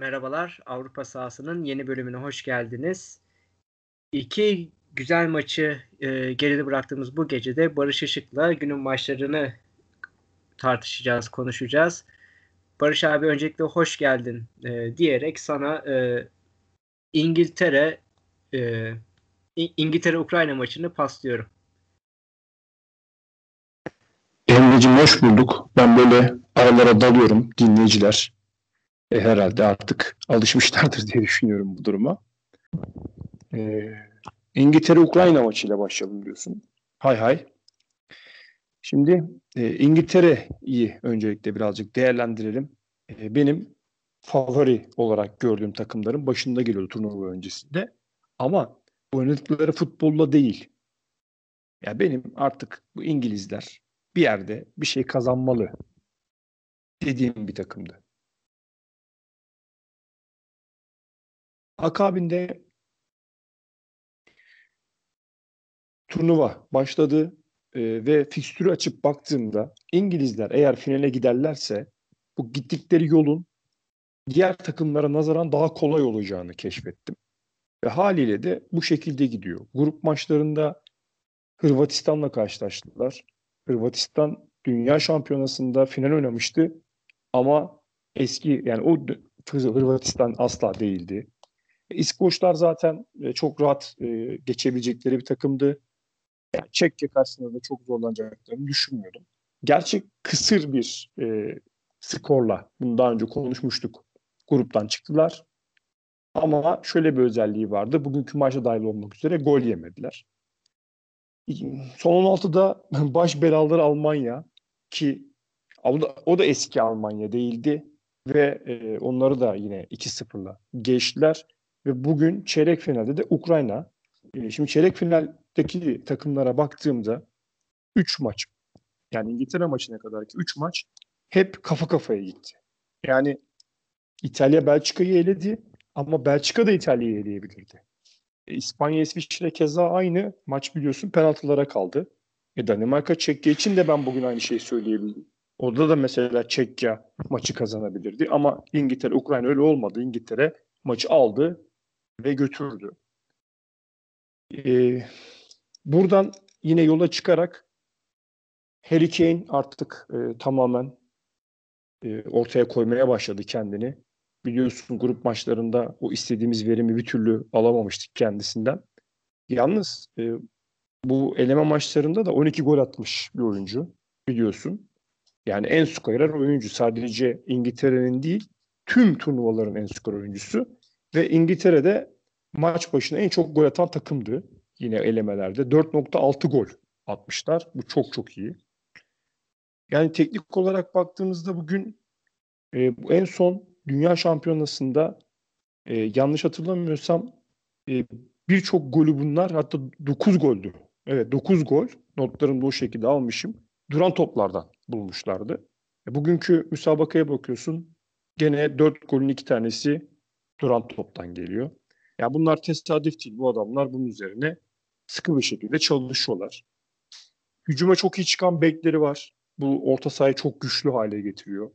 Merhabalar, Avrupa sahasının yeni bölümüne hoş geldiniz. İki güzel maçı e, geride bıraktığımız bu gecede Barış Işık'la günün maçlarını tartışacağız, konuşacağız. Barış abi öncelikle hoş geldin e, diyerek sana e, İngiltere e, İngiltere-Ukrayna maçını paslıyorum. Emre'cim hoş bulduk. Ben böyle aralara dalıyorum dinleyiciler e, herhalde artık alışmışlardır diye düşünüyorum bu duruma. E, İngiltere-Ukrayna maçıyla başlayalım diyorsun. Hay hay. Şimdi e, İngiltere'yi öncelikle birazcık değerlendirelim. E, benim favori olarak gördüğüm takımların başında geliyordu turnuva öncesinde. Ama oynadıkları futbolla değil. Ya benim artık bu İngilizler bir yerde bir şey kazanmalı dediğim bir takımdı. Akabinde turnuva başladı e, ve fikstürü açıp baktığımda İngilizler eğer finale giderlerse bu gittikleri yolun diğer takımlara nazaran daha kolay olacağını keşfettim. Ve haliyle de bu şekilde gidiyor. Grup maçlarında Hırvatistan'la karşılaştılar. Hırvatistan Dünya Şampiyonası'nda final oynamıştı ama eski yani o Hırvatistan asla değildi. İskoçlar zaten e, çok rahat e, geçebilecekleri bir takımdı. Yani Çekya karşısında da çok zorlanacaklarını düşünmüyordum. Gerçek kısır bir e, skorla, bunu daha önce konuşmuştuk, gruptan çıktılar. Ama şöyle bir özelliği vardı. Bugünkü maçta dahil olmak üzere gol yemediler. Son 16'da baş belaları Almanya ki o da, o da eski Almanya değildi ve e, onları da yine 2-0'la geçtiler. Ve bugün çeyrek finalde de Ukrayna. E, şimdi çeyrek finaldeki takımlara baktığımda 3 maç yani İngiltere maçına kadar ki 3 maç hep kafa kafaya gitti. Yani İtalya Belçika'yı eledi ama Belçika da İtalya'yı eleyebilirdi. E, İspanya İsviçre keza aynı maç biliyorsun penaltılara kaldı. E, Danimarka Çekya için de ben bugün aynı şeyi söyleyebilirim. Orada da mesela Çekya maçı kazanabilirdi ama İngiltere Ukrayna öyle olmadı. İngiltere maçı aldı ve götürdü. Ee, buradan yine yola çıkarak Harry Kane artık e, tamamen e, ortaya koymaya başladı kendini. Biliyorsun grup maçlarında o istediğimiz verimi bir türlü alamamıştık kendisinden. Yalnız e, bu eleme maçlarında da 12 gol atmış bir oyuncu biliyorsun. Yani en skorer oyuncu sadece İngiltere'nin değil tüm turnuvaların en skor oyuncusu. Ve İngiltere'de maç başına en çok gol atan takımdı yine elemelerde. 4.6 gol atmışlar. Bu çok çok iyi. Yani teknik olarak baktığımızda bugün e, en son Dünya Şampiyonası'nda e, yanlış hatırlamıyorsam e, birçok golü bunlar hatta 9 goldü. Evet 9 gol notlarımda o şekilde almışım. Duran toplardan bulmuşlardı. E, bugünkü müsabakaya bakıyorsun gene 4 golün 2 tanesi duran toptan geliyor. Ya bunlar tesadüf değil. Bu adamlar bunun üzerine sıkı bir şekilde çalışıyorlar. Hücuma çok iyi çıkan bekleri var. Bu orta sahayı çok güçlü hale getiriyor.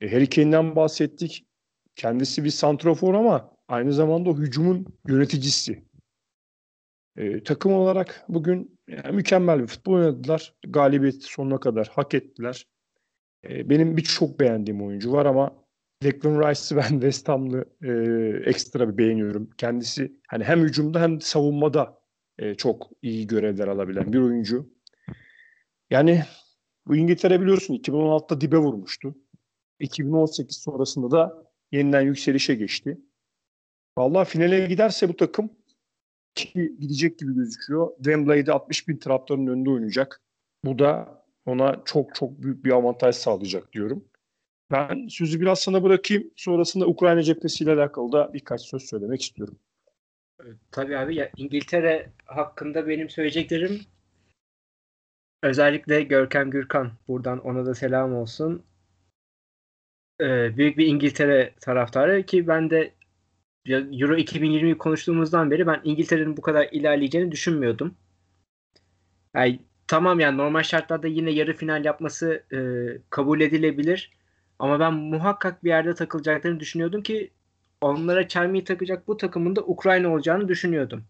E, Harry Kane'den bahsettik. Kendisi bir santrofor ama aynı zamanda o hücumun yöneticisi. E, takım olarak bugün yani mükemmel bir futbol oynadılar. Galibiyeti sonuna kadar hak ettiler. E, benim birçok beğendiğim oyuncu var ama Declan Rice'ı ben West Ham'lı e, ekstra bir beğeniyorum. Kendisi hani hem hücumda hem savunmada e, çok iyi görevler alabilen bir oyuncu. Yani bu İngiltere biliyorsun 2016'da dibe vurmuştu. 2018 sonrasında da yeniden yükselişe geçti. Vallahi finale giderse bu takım ki gidecek gibi gözüküyor. Wembley'de 60 bin taraftarın önünde oynayacak. Bu da ona çok çok büyük bir avantaj sağlayacak diyorum. Ben sözü biraz sana bırakayım. Sonrasında Ukrayna cephesiyle alakalı da birkaç söz söylemek istiyorum. Tabii abi ya İngiltere hakkında benim söyleyeceklerim özellikle Görkem Gürkan buradan ona da selam olsun. Ee, büyük bir İngiltere taraftarı ki ben de Euro 2020'yi konuştuğumuzdan beri ben İngiltere'nin bu kadar ilerleyeceğini düşünmüyordum. Yani tamam yani normal şartlarda yine yarı final yapması e, kabul edilebilir. Ama ben muhakkak bir yerde takılacaklarını düşünüyordum ki onlara çelmeyi takacak bu takımın da Ukrayna olacağını düşünüyordum.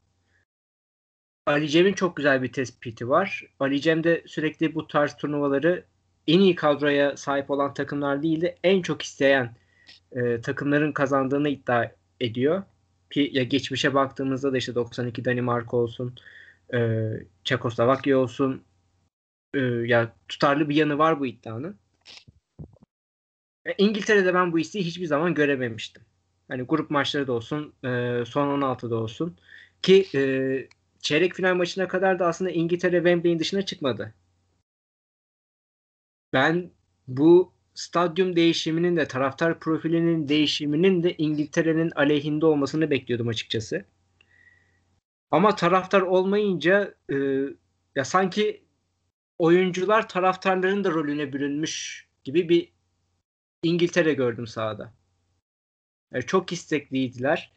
Ali Cem'in çok güzel bir tespiti var. Ali Cem de sürekli bu tarz turnuvaları en iyi kadroya sahip olan takımlar değil de en çok isteyen e, takımların kazandığını iddia ediyor. Ki ya geçmişe baktığımızda da işte 92 Danimarka olsun, e, Çekoslovakya olsun e, ya tutarlı bir yanı var bu iddianın. İngiltere'de ben bu isteği hiçbir zaman görememiştim. Hani grup maçları da olsun, e, son 16'da olsun ki e, çeyrek final maçına kadar da aslında İngiltere Wembley'in dışına çıkmadı. Ben bu stadyum değişiminin de taraftar profilinin değişiminin de İngiltere'nin aleyhinde olmasını bekliyordum açıkçası. Ama taraftar olmayınca e, ya sanki oyuncular taraftarların da rolüne bürünmüş gibi bir İngiltere gördüm sahada. Yani çok istekliydiler.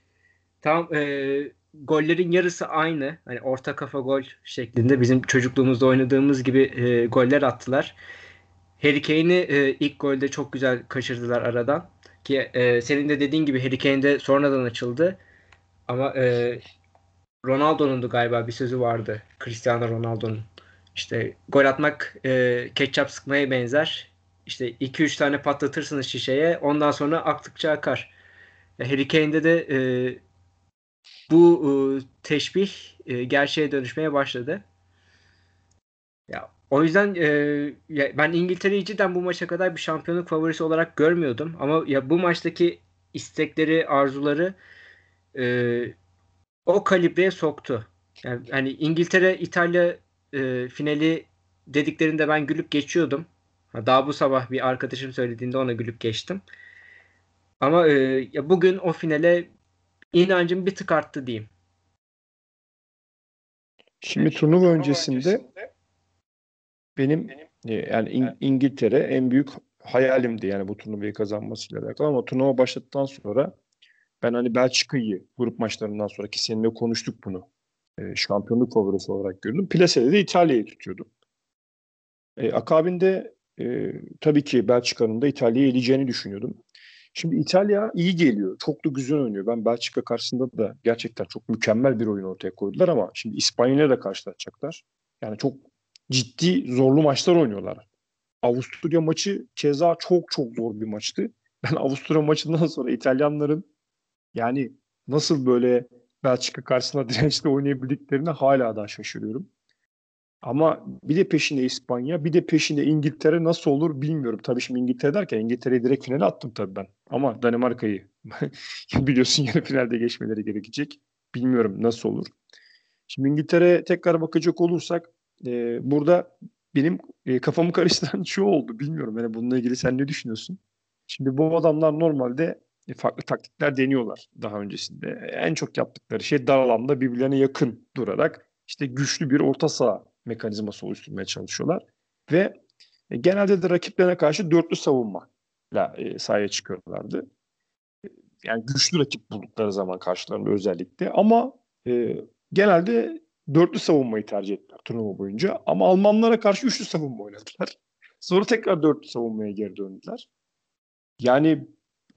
Tam e, gollerin yarısı aynı. Hani orta kafa gol şeklinde bizim çocukluğumuzda oynadığımız gibi e, goller attılar. Harry Kane'i e, ilk golde çok güzel kaçırdılar aradan. Ki e, senin de dediğin gibi Harry Kane de sonradan açıldı. Ama e, Ronaldo'nun da galiba bir sözü vardı. Cristiano Ronaldo'nun. İşte gol atmak e, ketçap sıkmaya benzer. İşte 2-3 tane patlatırsınız şişeye. Ondan sonra aktıkça akar. Harry Kane'de de e, bu e, teşbih e, gerçeğe dönüşmeye başladı. Ya o yüzden e, ben İngiltere'yi cidden bu maça kadar bir şampiyonluk favorisi olarak görmüyordum. Ama ya bu maçtaki istekleri, arzuları e, o kalibreye soktu. Yani hani İngiltere İtalya e, finali dediklerinde ben gülüp geçiyordum. Daha bu sabah bir arkadaşım söylediğinde ona gülüp geçtim. Ama e, ya bugün o finale inancım bir tık arttı diyeyim. Şimdi turnuva öncesinde benim e, yani İng- İngiltere en büyük hayalimdi yani bu turnuvayı kazanmasıyla alakalı ama turnuva başladıktan sonra ben hani Belçika'yı grup maçlarından sonra ki seninle konuştuk bunu. E, şampiyonluk favorisi olarak gördüm. Plase'de de İtalya'yı tutuyordum. E, akabinde e, tabii ki Belçika'nın da İtalya'yı eleyeceğini düşünüyordum. Şimdi İtalya iyi geliyor. Çok da güzel oynuyor. Ben Belçika karşısında da gerçekten çok mükemmel bir oyun ortaya koydular ama şimdi İspanya'yla da karşılaşacaklar. Yani çok ciddi zorlu maçlar oynuyorlar. Avusturya maçı keza çok çok zor bir maçtı. Ben Avusturya maçından sonra İtalyanların yani nasıl böyle Belçika karşısında dirençli oynayabildiklerine hala daha şaşırıyorum. Ama bir de peşinde İspanya, bir de peşinde İngiltere nasıl olur bilmiyorum. Tabii şimdi İngiltere derken İngiltere'yi direkt finale attım tabii ben. Ama Danimarka'yı biliyorsun yarı finalde geçmeleri gerekecek. Bilmiyorum nasıl olur. Şimdi İngiltere tekrar bakacak olursak e, burada benim e, kafamı karıştıran şu oldu. Bilmiyorum yani bununla ilgili sen ne düşünüyorsun? Şimdi bu adamlar normalde e, farklı taktikler deniyorlar daha öncesinde. En çok yaptıkları şey dar alanda birbirlerine yakın durarak işte güçlü bir orta saha mekanizması oluşturmaya çalışıyorlar. Ve e, genelde de rakiplerine karşı dörtlü savunmayla e, sahaya çıkıyorlardı. Yani güçlü rakip buldukları zaman karşılarında özellikle. Ama e, genelde dörtlü savunmayı tercih ettiler turnuva boyunca. Ama Almanlara karşı üçlü savunma oynadılar. Sonra tekrar dörtlü savunmaya geri döndüler. Yani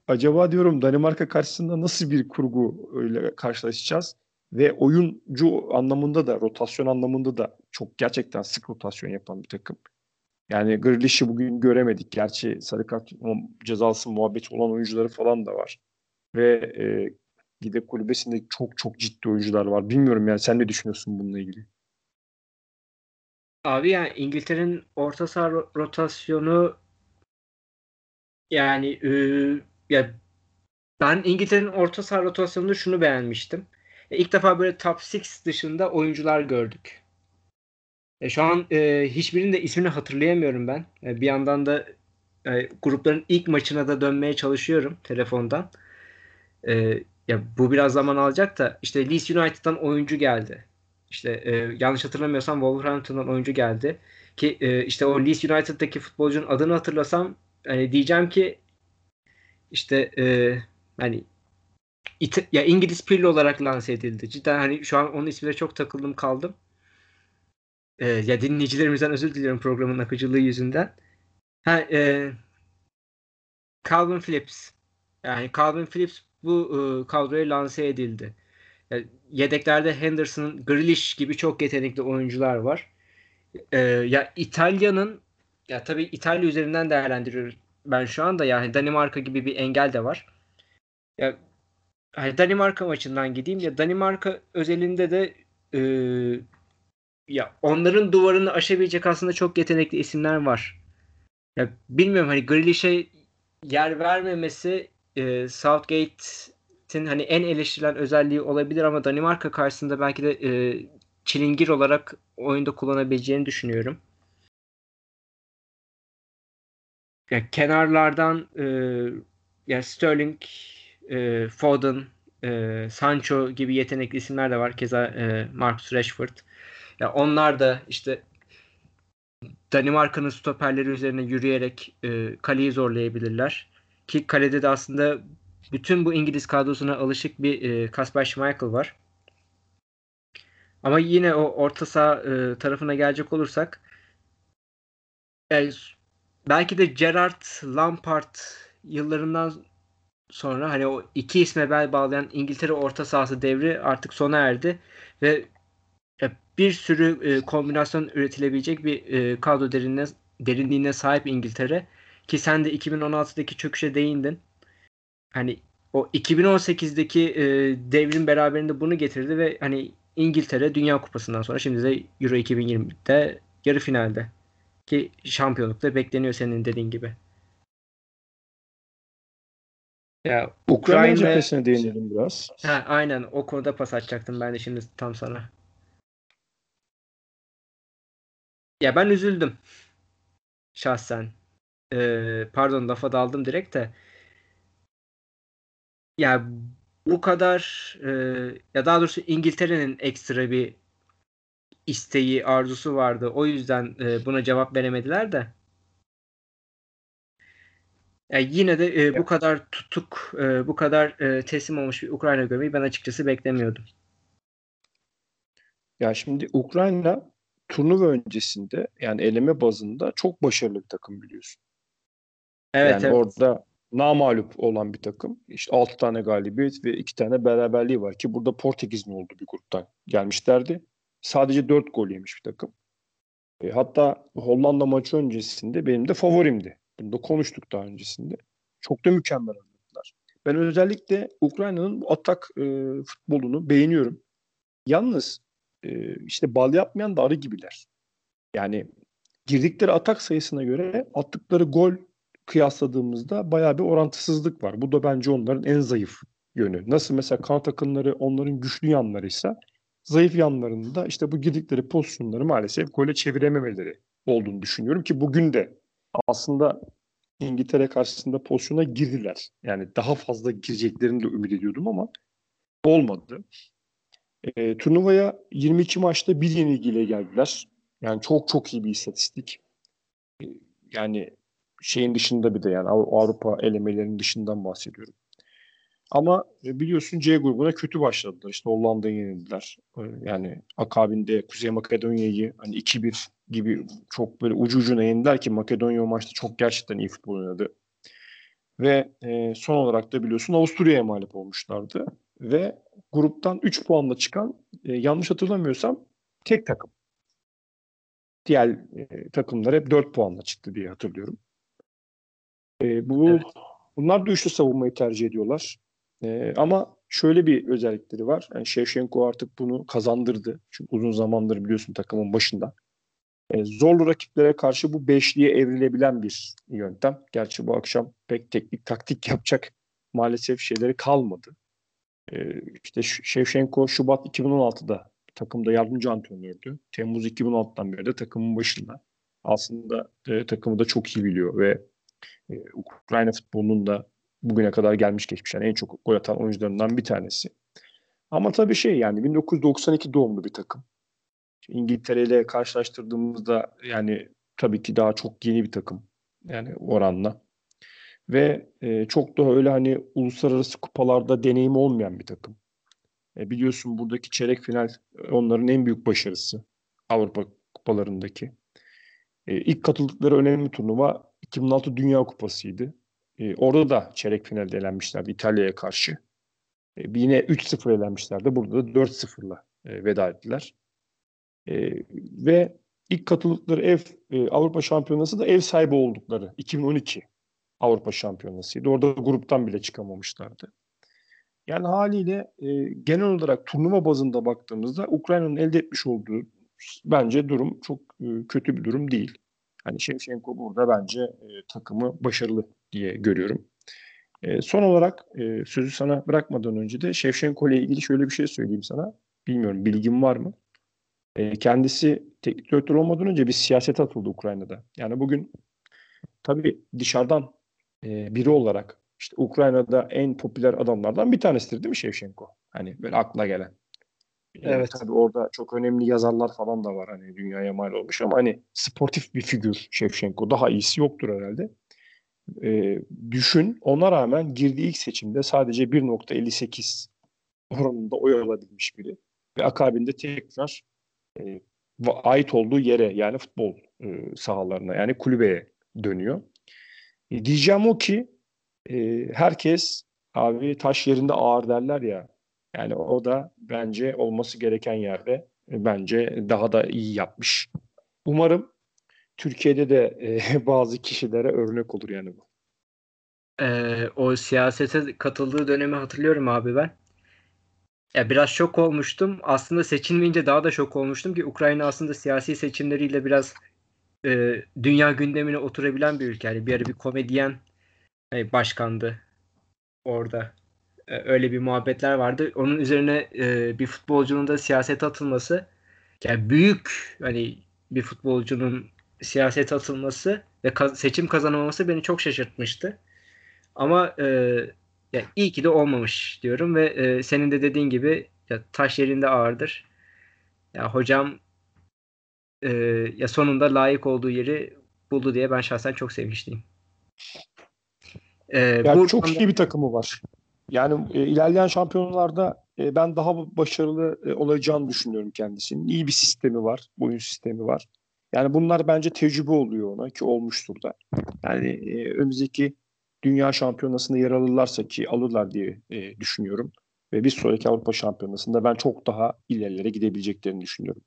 acaba diyorum Danimarka karşısında nasıl bir kurgu öyle karşılaşacağız? Ve oyuncu anlamında da, rotasyon anlamında da çok gerçekten sık rotasyon yapan bir takım. Yani Grealish'i bugün göremedik. Gerçi sarı kart cezası muhabbeti olan oyuncuları falan da var. Ve e, Gide kulübesinde çok çok ciddi oyuncular var. Bilmiyorum yani sen ne düşünüyorsun bununla ilgili? Abi yani İngiltere'nin orta saha rotasyonu yani e, ya ben İngiltere'nin orta saha rotasyonunda şunu beğenmiştim. İlk defa böyle top 6 dışında oyuncular gördük. E, şu an e, hiçbirinin de ismini hatırlayamıyorum ben. E, bir yandan da e, grupların ilk maçına da dönmeye çalışıyorum telefondan. E, ya bu biraz zaman alacak da işte Leeds United'dan oyuncu geldi. İşte e, yanlış hatırlamıyorsam Wolverhampton'dan oyuncu geldi. Ki e, işte o Leeds United'daki futbolcunun adını hatırlasam hani diyeceğim ki işte e, hani İt- ya İngiliz Pirlo olarak lanse edildi. Cidden hani şu an onun ismine çok takıldım kaldım. Ee, ya dinleyicilerimizden özür diliyorum programın akıcılığı yüzünden. Ha, e, Calvin Phillips. Yani Calvin Phillips bu e, kadroya lanse edildi. Yani yedeklerde Henderson, Grealish gibi çok yetenekli oyuncular var. E, ya İtalya'nın ya tabii İtalya üzerinden değerlendiriyorum ben şu anda yani Danimarka gibi bir engel de var. Ya hani Danimarka maçından gideyim ya Danimarka özelinde de e, ya onların duvarını aşabilecek aslında çok yetenekli isimler var. Ya bilmiyorum hani Grealish'e yer vermemesi e, Southgate'in hani en eleştirilen özelliği olabilir ama Danimarka karşısında belki de e, çilingir olarak oyunda kullanabileceğini düşünüyorum. Ya kenarlardan e, ya Sterling, e, Foden, e, Sancho gibi yetenekli isimler de var. Keza e, Marcus Rashford. Ya onlar da işte Danimarka'nın stoperleri üzerine yürüyerek e, kaleyi zorlayabilirler. Ki kalede de aslında bütün bu İngiliz kadrosuna alışık bir e, Kasper Schmeichel var. Ama yine o orta saha e, tarafına gelecek olursak yani belki de Gerrard, Lampard yıllarından sonra hani o iki isme bel bağlayan İngiltere orta sahası devri artık sona erdi ve bir sürü e, kombinasyon üretilebilecek bir e, kadro derinliğine, derinliğine sahip İngiltere ki sen de 2016'daki çöküşe değindin. Hani o 2018'deki e, devrim beraberinde bunu getirdi ve hani İngiltere Dünya Kupası'ndan sonra şimdi de Euro 2020'de yarı finalde ki şampiyonlukta bekleniyor senin dediğin gibi. Ya Ukrayna, Ukrayna cephesine değinelim biraz. Ha, aynen o konuda pas açacaktım ben de şimdi tam sana. Ya ben üzüldüm. Şahsen. Ee, pardon lafa daldım direkt de. Ya bu kadar e, ya daha doğrusu İngiltere'nin ekstra bir isteği, arzusu vardı. O yüzden e, buna cevap veremediler de. Yani yine de e, bu kadar tutuk, e, bu kadar e, teslim olmuş bir Ukrayna görmeyi ben açıkçası beklemiyordum. Ya şimdi Ukrayna turnuva öncesinde yani eleme bazında çok başarılı bir takım biliyorsun. Evet, yani evet. orada namalup olan bir takım. İşte 6 tane galibiyet ve 2 tane beraberliği var ki burada Portekiz'in olduğu bir gruptan gelmişlerdi. Sadece 4 gol yemiş bir takım. E, hatta Hollanda maçı öncesinde benim de favorimdi. Bunu da konuştuk daha öncesinde. Çok da mükemmel oynadılar. Ben özellikle Ukrayna'nın bu atak e, futbolunu beğeniyorum. Yalnız e, işte bal yapmayan da arı gibiler. Yani girdikleri atak sayısına göre attıkları gol kıyasladığımızda bayağı bir orantısızlık var. Bu da bence onların en zayıf yönü. Nasıl mesela kanat akınları onların güçlü yanlarıysa zayıf yanlarında işte bu girdikleri pozisyonları maalesef gole çevirememeleri olduğunu düşünüyorum ki bugün de aslında İngiltere karşısında pozisyona girdiler. Yani daha fazla gireceklerini de ümit ediyordum ama olmadı. E, turnuvaya 22 maçta bir yenilgiyle geldiler. Yani çok çok iyi bir istatistik. E, yani şeyin dışında bir de yani Avrupa elemelerinin dışından bahsediyorum. Ama e, biliyorsun C grubuna kötü başladılar. İşte Hollanda'yı yenildiler. E, yani akabinde Kuzey Makedonya'yı hani 2-1 gibi çok böyle ucu ucuna yenildiler ki Makedonya o maçta çok gerçekten iyi futbol oynadı. Ve e, son olarak da biliyorsun Avusturya'ya mağlup olmuşlardı ve gruptan 3 puanla çıkan e, yanlış hatırlamıyorsam tek takım. Diğer e, takımlar hep 4 puanla çıktı diye hatırlıyorum. E, bu evet. bunlar da üçlü savunmayı tercih ediyorlar. E, ama şöyle bir özellikleri var. Yani Shevchenko artık bunu kazandırdı. Çünkü uzun zamandır biliyorsun takımın başında. E, zorlu rakiplere karşı bu beşliğe evrilebilen bir yöntem. Gerçi bu akşam pek teknik taktik yapacak maalesef şeyleri kalmadı. E, işte Shevchenko Şubat 2016'da takımda yardımcı antrenördü. Temmuz 2016'dan beri de takımın başında. Aslında e, takımı da çok iyi biliyor ve e, Ukrayna futbolunun da bugüne kadar gelmiş geçmiş yani en çok gol atan oyuncularından bir tanesi. Ama tabii şey yani 1992 doğumlu bir takım. İngiltere ile karşılaştırdığımızda yani tabii ki daha çok yeni bir takım yani oranla. Ve e, çok da öyle hani uluslararası kupalarda deneyim olmayan bir takım. E, biliyorsun buradaki çeyrek final onların en büyük başarısı Avrupa kupalarındaki. E, ilk katıldıkları önemli turnuva 2006 Dünya Kupası'ydı. E, orada da çeyrek finalde elenmişlerdi İtalya'ya karşı. E, yine 3-0 elenmişlerdi. Burada da 4-0'la e, veda ettiler. E, ve ilk katıldıkları ev e, Avrupa Şampiyonası da ev sahibi oldukları 2012 Avrupa Şampiyonası'ydı. Orada gruptan bile çıkamamışlardı. Yani haliyle e, genel olarak turnuva bazında baktığımızda Ukrayna'nın elde etmiş olduğu bence durum çok e, kötü bir durum değil. Hani Shevchenko burada bence e, takımı başarılı diye görüyorum. E, son olarak e, sözü sana bırakmadan önce de Shevchenko ile ilgili şöyle bir şey söyleyeyim sana. Bilmiyorum bilgin var mı? E, kendisi teknik direktör olmadan önce bir siyaset atıldı Ukrayna'da. Yani bugün tabii dışarıdan e, biri olarak işte Ukrayna'da en popüler adamlardan bir tanesidir değil mi Shevchenko? Hani böyle akla gelen. Evet. tabii orada çok önemli yazarlar falan da var hani dünyaya mal olmuş ama hani sportif bir figür Shevchenko. Daha iyisi yoktur herhalde. Ee, düşün ona rağmen girdiği ilk seçimde sadece 1.58 oranında oy alabilmiş biri. Ve akabinde tekrar e, ait olduğu yere yani futbol e, sahalarına yani kulübeye dönüyor. E, diyeceğim o ki e, herkes abi taş yerinde ağır derler ya. Yani o da bence olması gereken yerde e, bence daha da iyi yapmış. Umarım Türkiye'de de e, bazı kişilere örnek olur yani bu. Ee, o siyasete katıldığı dönemi hatırlıyorum abi ben. Ya biraz şok olmuştum. Aslında seçilmeyince daha da şok olmuştum ki Ukrayna aslında siyasi seçimleriyle biraz e, dünya gündemine oturabilen bir ülke. Yani bir ara bir komedyen e, başkandı orada. E, öyle bir muhabbetler vardı. Onun üzerine e, bir futbolcunun da siyasete atılması yani büyük hani bir futbolcunun siyasete atılması ve ka- seçim kazanamaması beni çok şaşırtmıştı. Ama e, ya iyi ki de olmamış diyorum ve e, senin de dediğin gibi ya taş yerinde ağırdır. Ya hocam e, ya sonunda layık olduğu yeri buldu diye ben şahsen çok sevinçliyim. E, yani çok iyi bir takımı var. Yani e, ilerleyen şampiyonlarda e, ben daha başarılı e, olacağını düşünüyorum kendisinin. İyi bir sistemi var, oyun sistemi var. Yani bunlar bence tecrübe oluyor ona ki olmuştur da. Yani e, önümüzdeki dünya şampiyonasında yer alırlarsa ki alırlar diye e, düşünüyorum. Ve bir sonraki Avrupa şampiyonasında ben çok daha ilerlere gidebileceklerini düşünüyorum.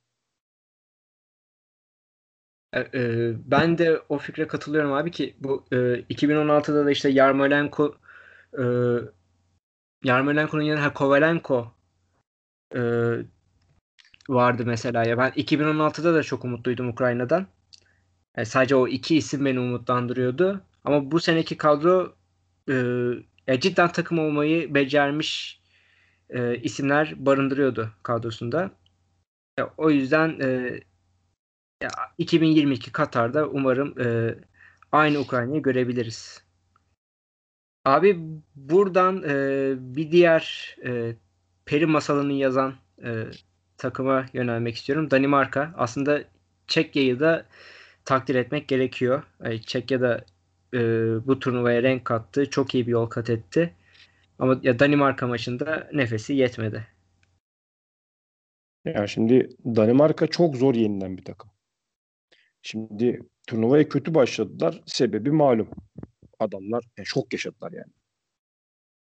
E, e, ben de o fikre katılıyorum abi ki bu e, 2016'da da işte Yarmolenko e, Yarmolenko'nun yanına Kovalenko e, vardı mesela ya ben 2016'da da çok umutluydum Ukrayna'dan. Yani sadece o iki isim beni umutlandırıyordu. Ama bu seneki kadro e, cidden takım olmayı becermiş e, isimler barındırıyordu kadrosunda. Ya, o yüzden e, ya, 2022 Katar'da umarım e, aynı Ukrayna'yı görebiliriz. Abi buradan e, bir diğer e, peri masalını yazan e, takıma yönelmek istiyorum. Danimarka. Aslında Çekya'yı da takdir etmek gerekiyor. E, Çekya da e, bu turnuvaya renk kattı. Çok iyi bir yol kat etti. Ama ya Danimarka maçında nefesi yetmedi. Ya şimdi Danimarka çok zor yenilen bir takım. Şimdi turnuvaya kötü başladılar. Sebebi malum. Adamlar yani şok yaşadılar yani.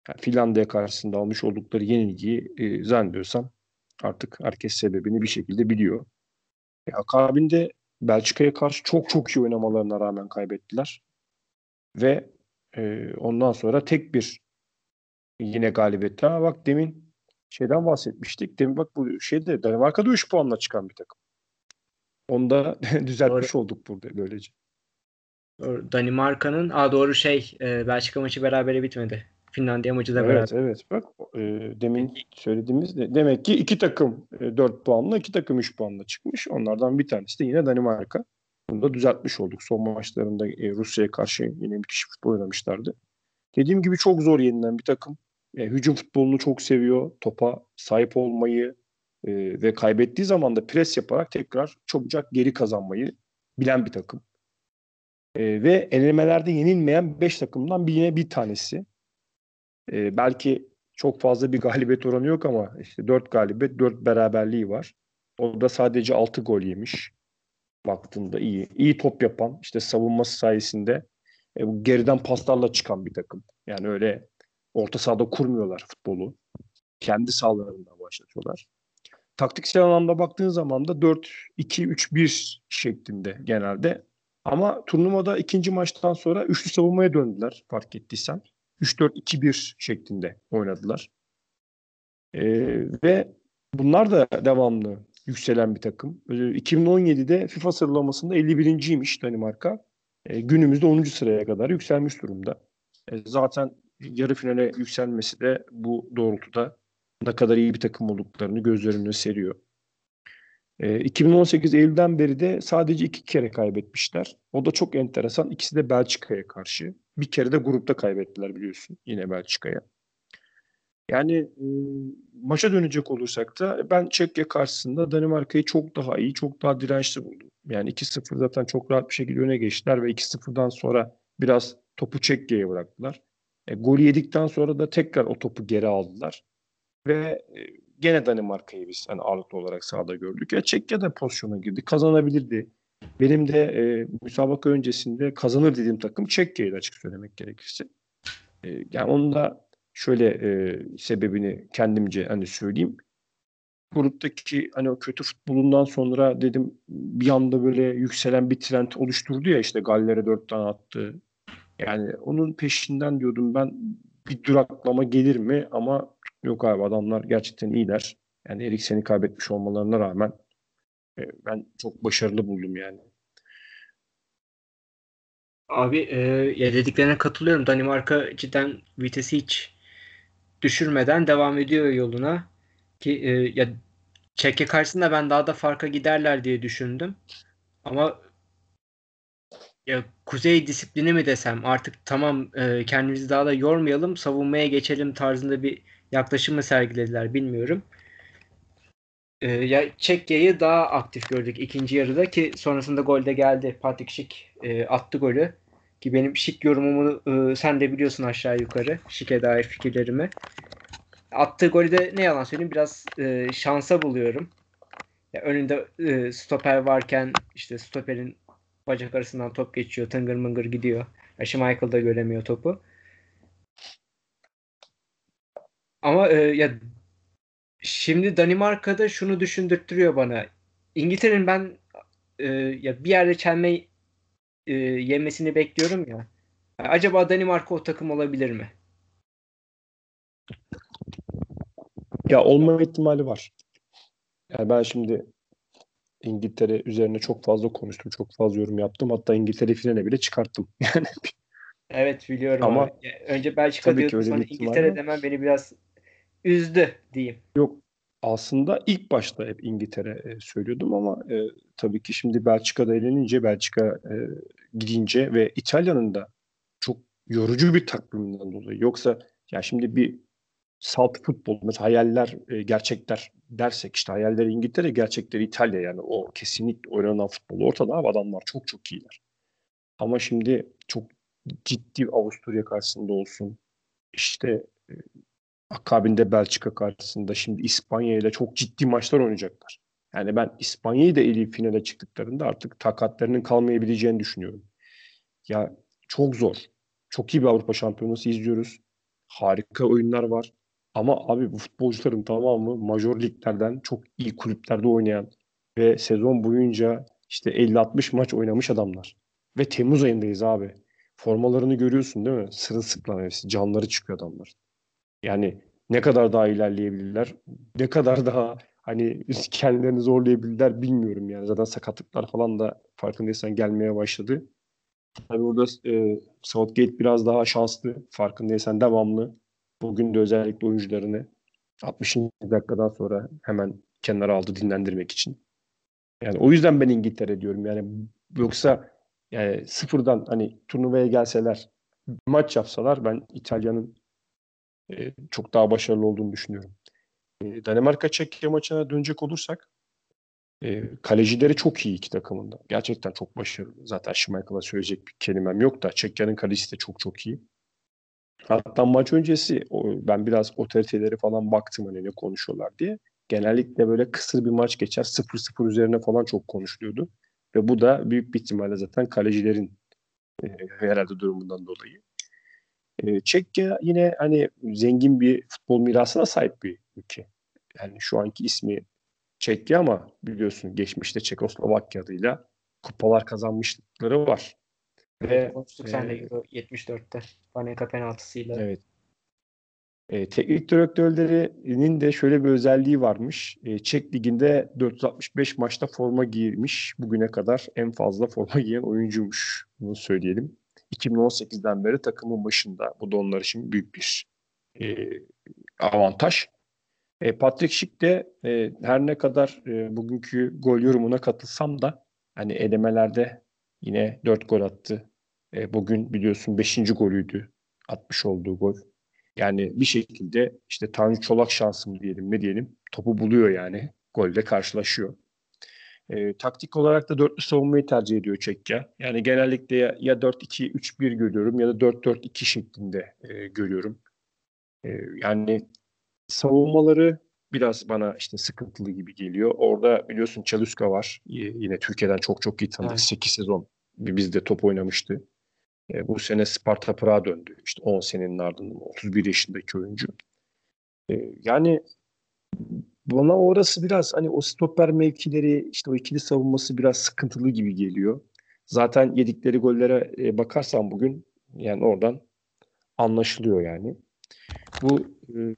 yani Finlandiya karşısında almış oldukları yenilgiyi e, zannediyorsam artık herkes sebebini bir şekilde biliyor. E, akabinde Belçika'ya karşı çok çok iyi oynamalarına rağmen kaybettiler. Ve e, ondan sonra tek bir yine galibiyetti. Ama bak demin şeyden bahsetmiştik. Demin bak bu şeyde Danimarka'da 3 puanla çıkan bir takım. Onu da düzeltmiş doğru. olduk burada böylece. Doğru. Danimarka'nın a doğru şey e, Belçika maçı berabere bitmedi. Finlandiya maçı da evet, beraber. Evet bak e, demin söylediğimiz de, demek ki iki takım e, 4 puanla iki takım 3 puanla çıkmış. Onlardan bir tanesi de yine Danimarka. Bunu da düzeltmiş olduk. Son maçlarında e, Rusya'ya karşı yine müthiş futbol oynamışlardı. Dediğim gibi çok zor yenilen bir takım. E, hücum futbolunu çok seviyor. Topa sahip olmayı e, ve kaybettiği zaman da pres yaparak tekrar çabucak geri kazanmayı bilen bir takım. E, ve elemelerde yenilmeyen 5 takımdan bir yine bir tanesi. E, belki çok fazla bir galibiyet oranı yok ama işte 4 galibiyet, 4 beraberliği var. O da sadece 6 gol yemiş. Baktığında iyi. İyi top yapan, işte savunması sayesinde e, geriden paslarla çıkan bir takım. Yani öyle orta sahada kurmuyorlar futbolu. kendi sahalarında başlatıyorlar. Taktiksel anlamda baktığın zaman da 4-2-3-1 şeklinde genelde. Ama turnuvada ikinci maçtan sonra üçlü savunmaya döndüler fark ettiysen. 3-4-2-1 şeklinde oynadılar. Ee, ve bunlar da devamlı yükselen bir takım. 2017'de FIFA sıralamasında 51.ymiş Danimarka. Ee, günümüzde 10. sıraya kadar yükselmiş durumda. Ee, zaten yarı finale yükselmesi de bu doğrultuda ne kadar iyi bir takım olduklarını gözler seriyor. E, 2018 Eylül'den beri de sadece iki kere kaybetmişler. O da çok enteresan. İkisi de Belçika'ya karşı. Bir kere de grupta kaybettiler biliyorsun. Yine Belçika'ya. Yani e, maça dönecek olursak da ben Çekya karşısında Danimarka'yı çok daha iyi, çok daha dirençli buldum. Yani 2-0 zaten çok rahat bir şekilde öne geçtiler ve 2-0'dan sonra biraz topu Çekya'ya bıraktılar. E, golü yedikten sonra da tekrar o topu geri aldılar. Ve e, gene Danimarka'yı biz hani ağırlıklı olarak sahada gördük. Ya Çekya da pozisyona girdi. Kazanabilirdi. Benim de e, müsabaka öncesinde kazanır dediğim takım Çekya'ydı açık söylemek gerekirse. E, yani onun da şöyle e, sebebini kendimce hani söyleyeyim. Gruptaki hani o kötü futbolundan sonra dedim bir anda böyle yükselen bir trend oluşturdu ya işte Galler'e dört tane attı. Yani onun peşinden diyordum ben bir duraklama gelir mi ama Yok abi adamlar gerçekten iyiler. Yani Eriksen'i kaybetmiş olmalarına rağmen e, ben çok başarılı buldum yani. Abi e, ya dediklerine katılıyorum. Danimarka cidden vitesi hiç düşürmeden devam ediyor yoluna. Ki e, ya Çekya karşısında ben daha da farka giderler diye düşündüm. Ama ya kuzey disiplini mi desem artık tamam e, kendimizi daha da yormayalım savunmaya geçelim tarzında bir yaklaşımı sergilediler bilmiyorum. Ee, ya Çekya'yı daha aktif gördük ikinci yarıda ki sonrasında golde geldi. Patrick Schick e, attı golü. Ki benim Schick yorumumu e, sen de biliyorsun aşağı yukarı. Schick'e dair fikirlerimi. Attığı golü de ne yalan söyleyeyim biraz e, şansa buluyorum. Ya önünde e, stoper varken işte stoperin bacak arasından top geçiyor. Tıngır mıngır gidiyor. Ya Michael da göremiyor topu. Ama e, ya şimdi Danimarka'da şunu düşündürtüyor bana. İngiltere'nin ben e, ya bir yerde çelme e, yemesini bekliyorum ya. Acaba Danimarka o takım olabilir mi? Ya olma ihtimali var. Yani ben şimdi İngiltere üzerine çok fazla konuştum, çok fazla yorum yaptım. Hatta İngiltere finale bile çıkarttım. Yani Evet biliyorum ama abi. Önce Belçika diyordum sonra İngiltere demen beni biraz üzdü diyeyim. Yok aslında ilk başta hep İngiltere e, söylüyordum ama e, tabii ki şimdi Belçika'da eğlenince Belçika e, gidince ve İtalya'nın da çok yorucu bir takviminden dolayı. Yoksa ya şimdi bir salt futbol mesela hayaller e, gerçekler dersek işte hayaller İngiltere gerçekleri İtalya yani o kesinlikle oynanan futbol ortada ama adamlar çok çok iyiler. Ama şimdi çok ciddi Avusturya karşısında olsun işte e, akabinde Belçika karşısında şimdi İspanya ile çok ciddi maçlar oynayacaklar. Yani ben İspanya'yı da eleyip finale çıktıklarında artık takatlarının kalmayabileceğini düşünüyorum. Ya çok zor. Çok iyi bir Avrupa Şampiyonası izliyoruz. Harika oyunlar var. Ama abi bu futbolcuların tamamı major liglerden çok iyi kulüplerde oynayan ve sezon boyunca işte 50-60 maç oynamış adamlar. Ve Temmuz ayındayız abi. Formalarını görüyorsun değil mi? Sırılsıklam hepsi. Canları çıkıyor adamlar. Yani ne kadar daha ilerleyebilirler, ne kadar daha hani kendilerini zorlayabilirler bilmiyorum yani. Zaten sakatlıklar falan da farkındaysan gelmeye başladı. Tabii burada e, Southgate biraz daha şanslı. Farkındaysan devamlı. Bugün de özellikle oyuncularını 60. dakikadan sonra hemen kenara aldı dinlendirmek için. Yani o yüzden ben İngiltere diyorum. Yani yoksa yani sıfırdan hani turnuvaya gelseler maç yapsalar ben İtalya'nın e, çok daha başarılı olduğunu düşünüyorum. E, Danimarka Çekya maçına dönecek olursak e, kalecileri çok iyi iki takımında. Gerçekten çok başarılı. Zaten Schmeichel'a söyleyecek bir kelimem yok da Çekya'nın kalecisi de çok çok iyi. Hatta maç öncesi o, ben biraz otoriteleri falan baktım hani ne konuşuyorlar diye. Genellikle böyle kısır bir maç geçer. 0-0 üzerine falan çok konuşuluyordu. Ve bu da büyük bir ihtimalle zaten kalecilerin e, herhalde durumundan dolayı. E, Çekya yine hani zengin bir futbol mirasına sahip bir ülke. Yani şu anki ismi Çekya ama biliyorsun geçmişte Çekoslovakya adıyla kupalar kazanmışlıkları var. Ve konuştuk e, sen de Euro 74'te Panenka penaltısıyla. Evet. E, teknik direktörlerinin de şöyle bir özelliği varmış. E, Çek Ligi'nde 465 maçta forma giymiş. Bugüne kadar en fazla forma giyen oyuncuymuş. Bunu söyleyelim. 2018'den beri takımın başında. Bu da onlar için büyük bir e, avantaj. E, Patrick Schick de e, her ne kadar e, bugünkü gol yorumuna katılsam da hani elemelerde yine 4 gol attı. E, bugün biliyorsun 5. golüydü atmış olduğu gol. Yani bir şekilde işte Tanju Çolak şansım diyelim ne diyelim topu buluyor yani. Golle karşılaşıyor. E, taktik olarak da dörtlü savunmayı tercih ediyor Çekya. Yani genellikle ya, ya 4-2-3-1 görüyorum ya da 4-4-2 şeklinde e, görüyorum. E, yani savunmaları biraz bana işte sıkıntılı gibi geliyor. Orada biliyorsun Çaluska var. Yine Türkiye'den çok çok iyi tanıdık. Evet. 8 sezon bizde top oynamıştı. E, bu sene Sparta Prag'a döndü. İşte 10 senenin ardından 31 yaşındaki oyuncu. E, yani bana orası biraz hani o stoper mevkileri işte o ikili savunması biraz sıkıntılı gibi geliyor. Zaten yedikleri gollere e, bakarsan bugün yani oradan anlaşılıyor yani. Bu e,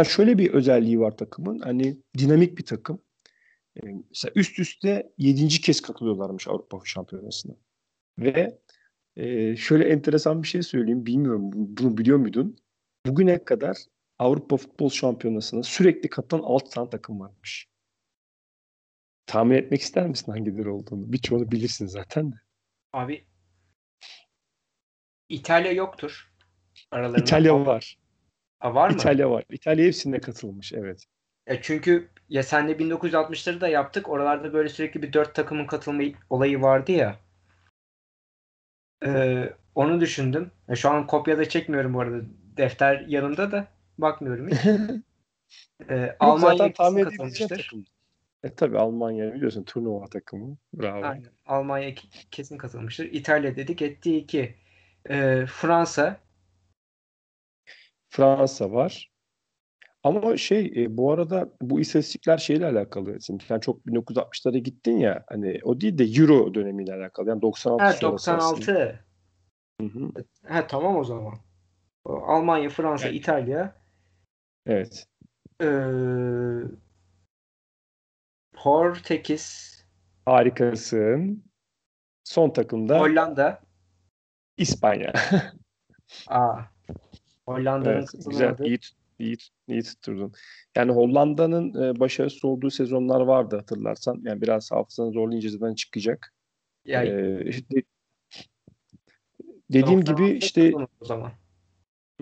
e, şöyle bir özelliği var takımın. Hani dinamik bir takım. E, mesela üst üste yedinci kez katılıyorlarmış Avrupa Şampiyonası'na. Ve e, şöyle enteresan bir şey söyleyeyim. Bilmiyorum bunu biliyor muydun? Bugüne kadar Avrupa Futbol Şampiyonası'na sürekli katılan 6 tane takım varmış. Tahmin etmek ister misin hangileri olduğunu? Birçoğunu bilirsin zaten de. Abi İtalya yoktur. Aralarında İtalya var. var. Ha, var mı? İtalya var. İtalya hepsinde katılmış evet. Ya çünkü ya senle 1960'ları da yaptık. Oralarda böyle sürekli bir dört takımın katılma olayı vardı ya. Ee, onu düşündüm. Ya şu an kopyada çekmiyorum bu arada. Defter yanımda da bakmıyorum hiç. ee, Almanya tahmin katılmıştır. E tabi Almanya biliyorsun turnuva takımı. Bravo. Aynen. Almanya kesin katılmıştır. İtalya dedik etti iki. Ee, Fransa. Fransa var. Ama şey e, bu arada bu istatistikler şeyle alakalı. Sen yani çok 1960'lara gittin ya hani o değil de Euro dönemiyle alakalı. Yani 96 ha, 96. Hı hı. Ha tamam o zaman. Almanya, Fransa, evet. İtalya. Evet. Ee, Portekiz. Harikasın. Son takımda Hollanda. İspanya. Aa. Hollanda'nın evet, güzel, iyi, iyi, iyi tutturdun. Yani Hollanda'nın e, başarısız olduğu sezonlar vardı hatırlarsan. Yani biraz hafızanı zorlayınca zaten çıkacak. Yani, ee, işte, dediğim gibi işte o zaman.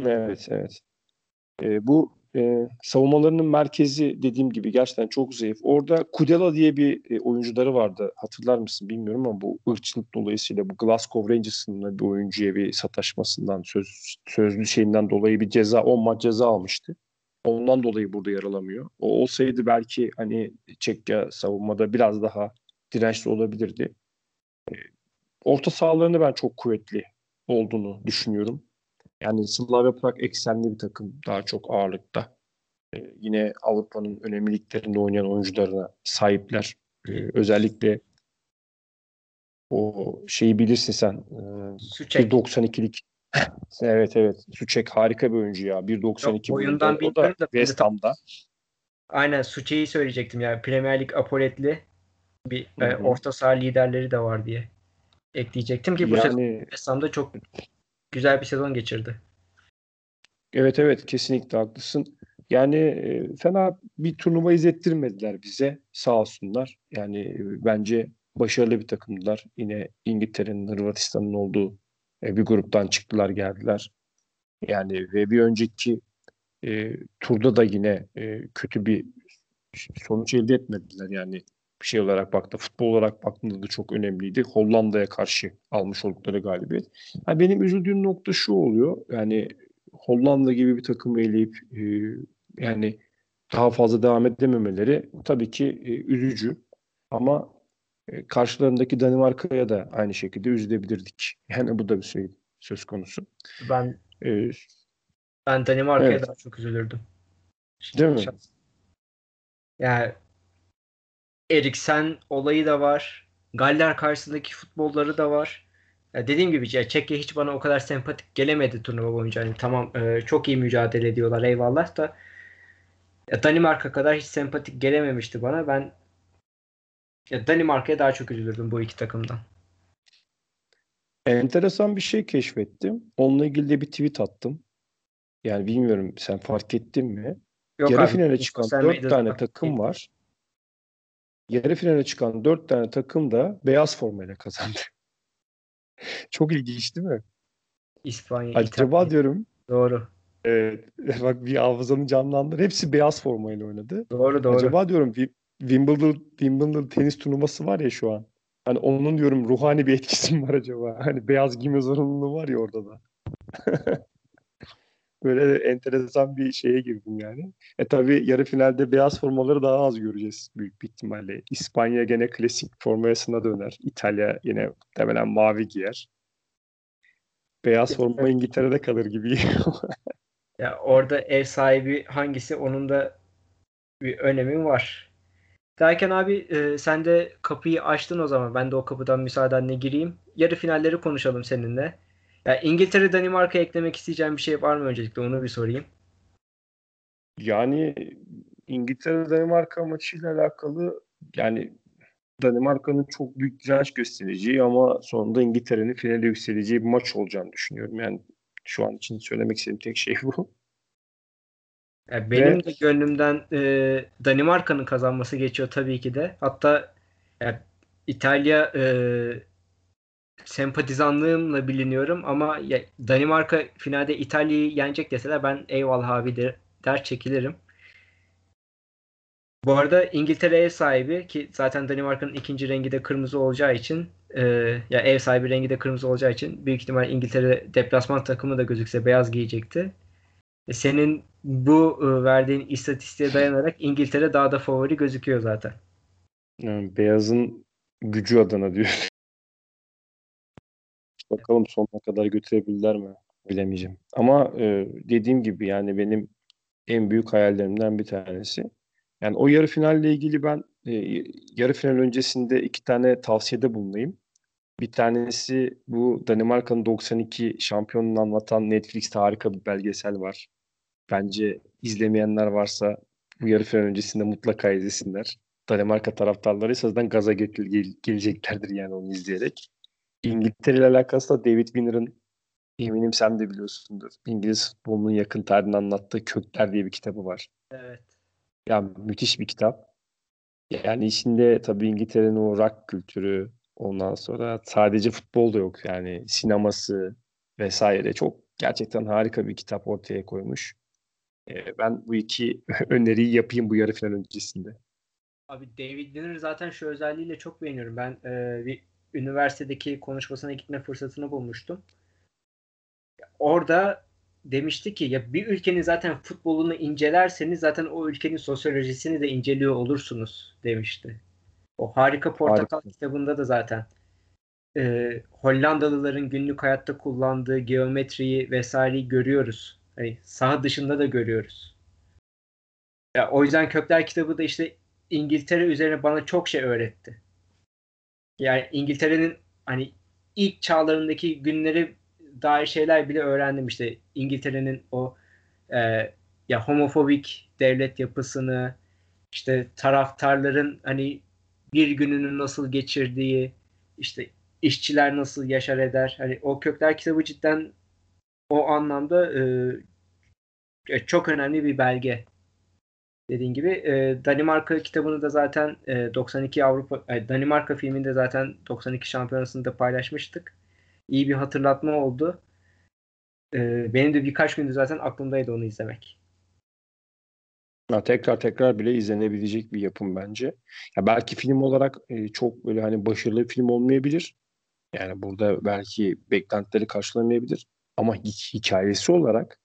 Evet, evet. E, bu e, savunmalarının merkezi dediğim gibi gerçekten çok zayıf. Orada Kudela diye bir e, oyuncuları vardı. Hatırlar mısın bilmiyorum ama bu ırkçılık dolayısıyla bu Glasgow Rangers'ın bir oyuncuya bir sataşmasından söz, sözlü şeyinden dolayı bir ceza 10 maç ceza almıştı. Ondan dolayı burada yer alamıyor. O olsaydı belki hani Çekya savunmada biraz daha dirençli olabilirdi. E, orta sahalarını ben çok kuvvetli olduğunu düşünüyorum. Yani Slavia Prag eksenli bir takım daha çok ağırlıkta. Ee, yine Avrupa'nın önemli liglerinde oynayan oyuncularına sahipler. Ee, özellikle o şeyi bilirsin sen. E, 1.92'lik evet evet. Suçek harika bir oyuncu ya. 1.92 boyundan o da West Ham'da. Aynen Suçek'i söyleyecektim ya. Premier Lig apoletli bir e, orta saha liderleri de var diye ekleyecektim ki bu yani, sezon West Ham'da çok güzel bir sezon geçirdi. Evet evet kesinlikle haklısın. Yani e, fena bir turnuva izlettirmediler bize sağ olsunlar. Yani e, bence başarılı bir takımdılar. Yine İngiltere'nin, Hırvatistan'ın olduğu e, bir gruptan çıktılar geldiler. Yani ve bir önceki e, turda da yine e, kötü bir sonuç elde etmediler. Yani bir şey olarak baktı. Futbol olarak baktığında da çok önemliydi. Hollanda'ya karşı almış oldukları galibiyet. Yani benim üzüldüğüm nokta şu oluyor. Yani Hollanda gibi bir takım eleyip e, yani daha fazla devam edememeleri tabii ki e, üzücü. Ama e, karşılarındaki Danimarka'ya da aynı şekilde üzülebilirdik. Yani bu da bir şey söz konusu. Ben e, Ben Danimarka'ya evet. daha çok üzülürdüm. Değil mi? Yani Eriksen olayı da var. Galler karşısındaki futbolları da var. Ya dediğim gibi ya Çekya hiç bana o kadar sempatik gelemedi turnuva boyunca. Yani tamam e, çok iyi mücadele ediyorlar eyvallah da ya Danimarka kadar hiç sempatik gelememişti bana. Ben ya Danimarka'ya daha çok üzülürdüm bu iki takımdan. Enteresan bir şey keşfettim. Onunla ilgili de bir tweet attım. Yani bilmiyorum sen fark ettin mi? Yok Yarı abi, finale çıkan dört tane takım var. Yarı finale çıkan dört tane takım da beyaz formayla kazandı. Çok ilginç değil mi? İspanya, Acaba İtalya. diyorum. Doğru. Evet. Bak bir hafızamı canlandır. Hepsi beyaz formayla oynadı. Doğru doğru. Acaba diyorum Wimbledon, Wimbledon tenis turnuvası var ya şu an. Hani onun diyorum ruhani bir etkisi mi var acaba? Hani beyaz giyme zorunluluğu var ya orada da. Böyle enteresan bir şeye girdim yani. E tabi yarı finalde beyaz formaları daha az göreceğiz büyük bir ihtimalle. İspanya gene klasik formayasına döner. İtalya yine muhtemelen mavi giyer. Beyaz forma İngiltere'de kalır gibi. ya orada ev sahibi hangisi onun da bir önemi var. Derken abi e, sen de kapıyı açtın o zaman. Ben de o kapıdan müsaadenle gireyim. Yarı finalleri konuşalım seninle. Ya İngiltere Danimarka eklemek isteyeceğim bir şey var mı öncelikle onu bir sorayım. Yani İngiltere Danimarka maçıyla alakalı yani Danimarka'nın çok büyük direnç göstereceği ama sonunda İngiltere'nin finale yükseleceği bir maç olacağını düşünüyorum. Yani şu an için söylemek istediğim tek şey bu. Ya benim Ve... de gönlümden e, Danimarka'nın kazanması geçiyor tabii ki de. Hatta ya, İtalya e, sempatizanlığımla biliniyorum ama ya, Danimarka finalde İtalya'yı yenecek deseler ben eyvallah abi der, der çekilirim. Bu arada İngiltere ev sahibi ki zaten Danimarka'nın ikinci rengi de kırmızı olacağı için e, ya ev sahibi rengi de kırmızı olacağı için büyük ihtimal İngiltere deplasman takımı da gözükse beyaz giyecekti. E, senin bu e, verdiğin istatistiğe dayanarak İngiltere daha da favori gözüküyor zaten. Yani beyazın gücü adına diyor. Bakalım sonuna kadar götürebilirler mi? Bilemeyeceğim. Ama e, dediğim gibi yani benim en büyük hayallerimden bir tanesi. Yani o yarı finalle ilgili ben e, yarı final öncesinde iki tane tavsiyede bulunayım. Bir tanesi bu Danimarka'nın 92 şampiyonunu anlatan Netflix'te harika bir belgesel var. Bence izlemeyenler varsa bu yarı final öncesinde mutlaka izlesinler. Danimarka taraftarları zaten gaza gel- geleceklerdir yani onu izleyerek. İngiltere ile alakası da David Winner'ın eminim sen de biliyorsundur. İngiliz futbolunun yakın tarihini anlattığı Kökler diye bir kitabı var. Evet. Ya müthiş bir kitap. Yani içinde tabii İngiltere'nin o rock kültürü, ondan sonra sadece futbol da yok yani sineması vesaire çok gerçekten harika bir kitap ortaya koymuş. Ee, ben bu iki öneriyi yapayım bu yarı final öncesinde. Abi David Winner zaten şu özelliğiyle çok beğeniyorum. Ben e, bir üniversitedeki konuşmasına gitme fırsatını bulmuştum. Orada demişti ki ya bir ülkenin zaten futbolunu incelerseniz zaten o ülkenin sosyolojisini de inceliyor olursunuz demişti. O harika portakal harika. kitabında da zaten e, Hollandalıların günlük hayatta kullandığı geometriyi vesaireyi görüyoruz. Hani saha dışında da görüyoruz. Ya o yüzden Kökler kitabı da işte İngiltere üzerine bana çok şey öğretti. Yani İngiltere'nin hani ilk çağlarındaki günleri dair şeyler bile öğrendim. İşte İngiltere'nin o e, ya homofobik devlet yapısını işte taraftarların hani bir gününü nasıl geçirdiği işte işçiler nasıl yaşar eder hani o kökler kitabı cidden o anlamda e, çok önemli bir belge dediğin gibi. E, Danimarka kitabını da zaten e, 92 Avrupa e, Danimarka filminde zaten 92 şampiyonasında paylaşmıştık. İyi bir hatırlatma oldu. E, benim de birkaç gündür zaten aklımdaydı onu izlemek. Ya tekrar tekrar bile izlenebilecek bir yapım bence. Ya belki film olarak e, çok böyle hani başarılı bir film olmayabilir. Yani burada belki beklentileri karşılamayabilir. Ama hikayesi olarak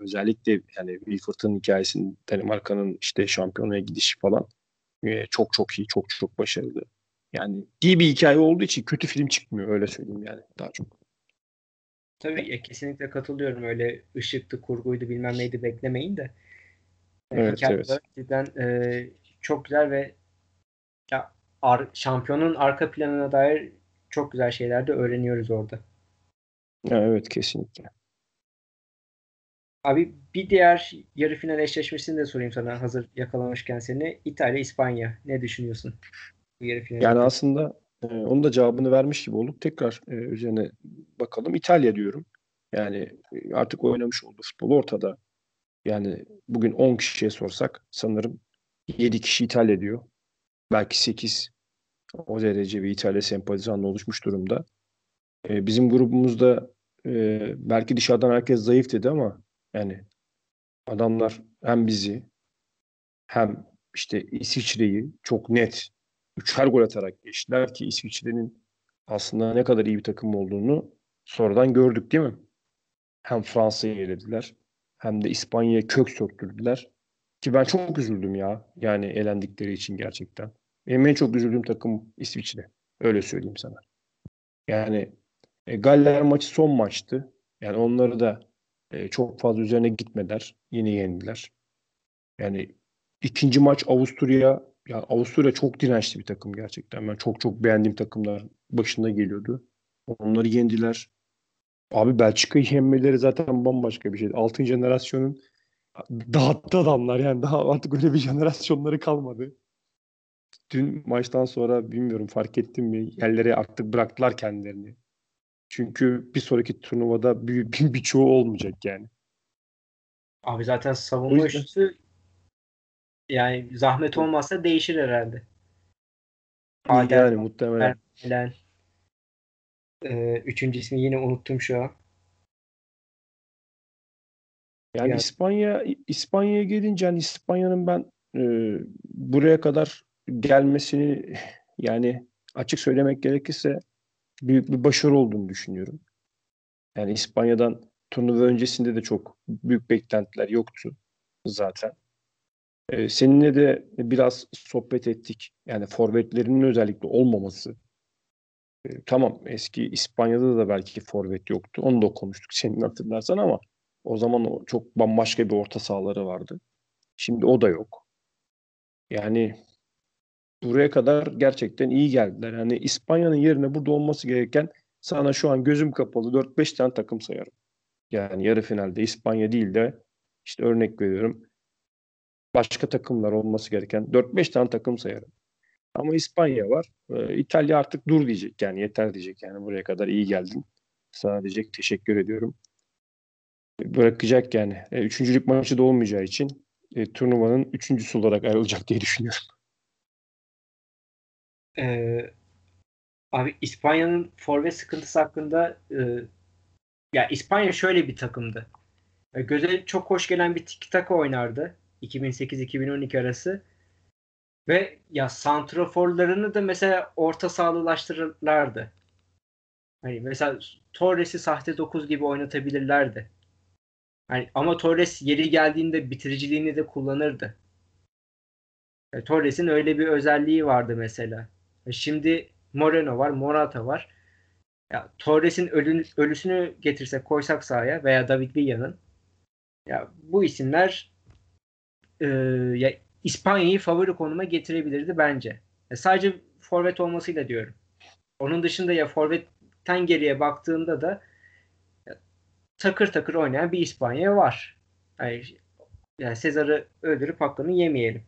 özellikle yani Wilford'ın hikayesinin Danimarka'nın işte şampiyonaya gidişi falan e, çok çok iyi, çok çok başarılı. Yani iyi bir hikaye olduğu için kötü film çıkmıyor öyle söyleyeyim yani daha çok. Tabii ya, kesinlikle katılıyorum. Öyle ışıktı, kurguydu bilmem neydi beklemeyin de. Evet, evet. Cidden e, çok güzel ve ya, ar, şampiyonun arka planına dair çok güzel şeyler de öğreniyoruz orada. Ya, evet kesinlikle. Abi bir diğer yarı final eşleşmesini de sorayım sana hazır yakalamışken seni. İtalya İspanya ne düşünüyorsun? Bu yarı final. Yani aslında e, onun da cevabını vermiş gibi olduk. Tekrar e, üzerine bakalım. İtalya diyorum. Yani e, artık oynamış olduğu futbol ortada. Yani bugün 10 kişiye sorsak sanırım 7 kişi İtalya diyor. Belki 8 o derece bir İtalya sempatizanla oluşmuş durumda. E, bizim grubumuzda e, belki dışarıdan herkes zayıf dedi ama yani adamlar hem bizi hem işte İsviçre'yi çok net üçer gol atarak geçtiler ki İsviçre'nin aslında ne kadar iyi bir takım olduğunu sonradan gördük değil mi? Hem Fransa'yı elediler hem de İspanya'ya kök söktürdüler. Ki ben çok üzüldüm ya. Yani elendikleri için gerçekten. Benim en çok üzüldüğüm takım İsviçre. Öyle söyleyeyim sana. Yani e, Galler maçı son maçtı. Yani onları da e, çok fazla üzerine gitmediler. Yine yendiler. Yani ikinci maç Avusturya ya Avusturya çok dirençli bir takım gerçekten. Ben çok çok beğendiğim takımlar başında geliyordu. Onları yendiler. Abi Belçika'yı yenmeleri zaten bambaşka bir şey. Altın jenerasyonun dağıttı adamlar yani daha artık öyle bir jenerasyonları kalmadı. Dün maçtan sonra bilmiyorum fark ettim mi yerlere artık bıraktılar kendilerini. Çünkü bir sonraki turnuvada bir, bir, birçoğu olmayacak yani. Abi zaten savunma üstü yani zahmet olmazsa değişir herhalde. Adem, yani muhtemelen. Ermelen, e, üçüncü ismi yine unuttum şu an. Yani, yani. İspanya İspanya'ya gelince hani İspanya'nın ben e, buraya kadar gelmesini yani açık söylemek gerekirse büyük bir başarı olduğunu düşünüyorum. Yani İspanya'dan turnuva öncesinde de çok büyük beklentiler yoktu zaten. Ee, seninle de biraz sohbet ettik. Yani forvetlerinin özellikle olmaması. Ee, tamam eski İspanya'da da belki forvet yoktu. Onu da konuştuk senin hatırlarsan ama o zaman çok bambaşka bir orta sahaları vardı. Şimdi o da yok. Yani buraya kadar gerçekten iyi geldiler. Yani İspanya'nın yerine burada olması gereken sana şu an gözüm kapalı 4-5 tane takım sayarım. Yani yarı finalde İspanya değil de işte örnek veriyorum başka takımlar olması gereken 4-5 tane takım sayarım. Ama İspanya var. Ee, İtalya artık dur diyecek yani yeter diyecek yani buraya kadar iyi geldin. Sana diyecek teşekkür ediyorum. Bırakacak yani. E, üçüncülük maçı da olmayacağı için e, turnuvanın üçüncüsü olarak ayrılacak diye düşünüyorum. Abi İspanya'nın forvet sıkıntısı hakkında e, ya İspanya şöyle bir takımdı. E, göze çok hoş gelen bir tiki taka oynardı 2008-2012 arası. Ve ya santraforlarını da mesela orta sahalılaştırırlardı. Hani mesela Torres'i sahte 9 gibi oynatabilirlerdi. Hani ama Torres yeri geldiğinde bitiriciliğini de kullanırdı. E, Torres'in öyle bir özelliği vardı mesela. E, şimdi Moreno var, Morata var. Ya Torres'in ölü, ölüsünü getirsek koysak sahaya veya David Villa'nın ya bu isimler e, ya İspanya'yı favori konuma getirebilirdi bence. Ya sadece forvet olmasıyla diyorum. Onun dışında ya forvetten geriye baktığında da ya, takır takır oynayan bir İspanya var. Yani, yani Sezar'ı öldürüp hakkını yemeyelim.